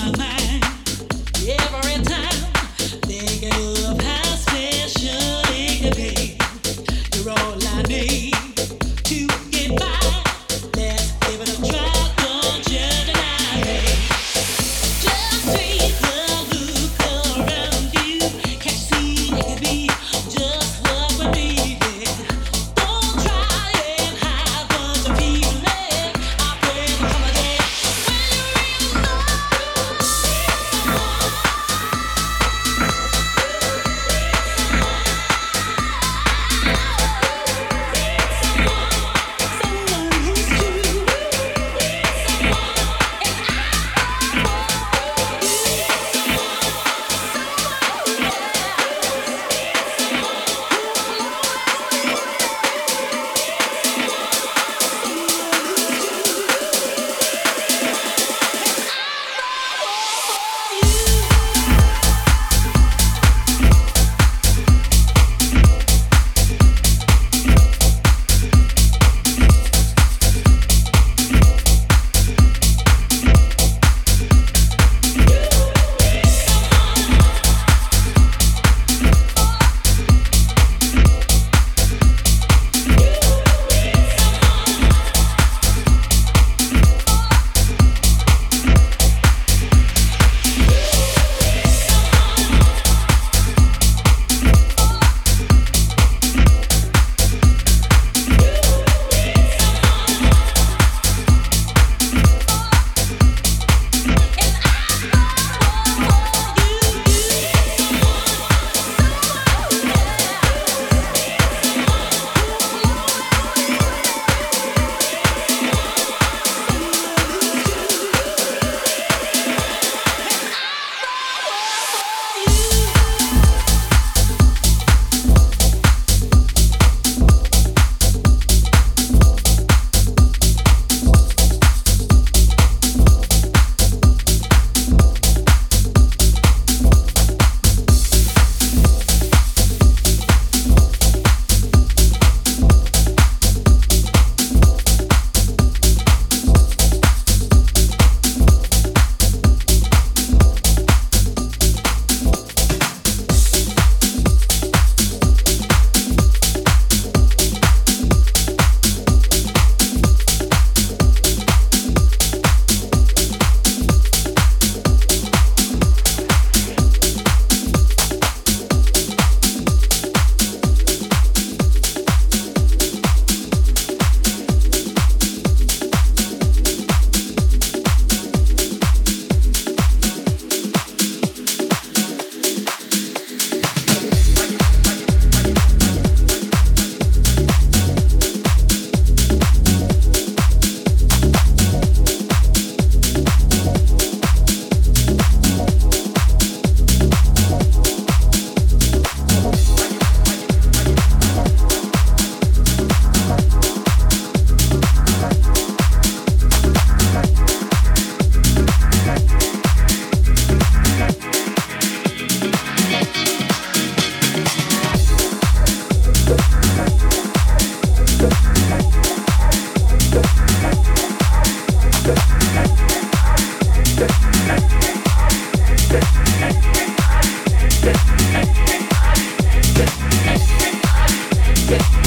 my mind. Music.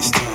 podcast.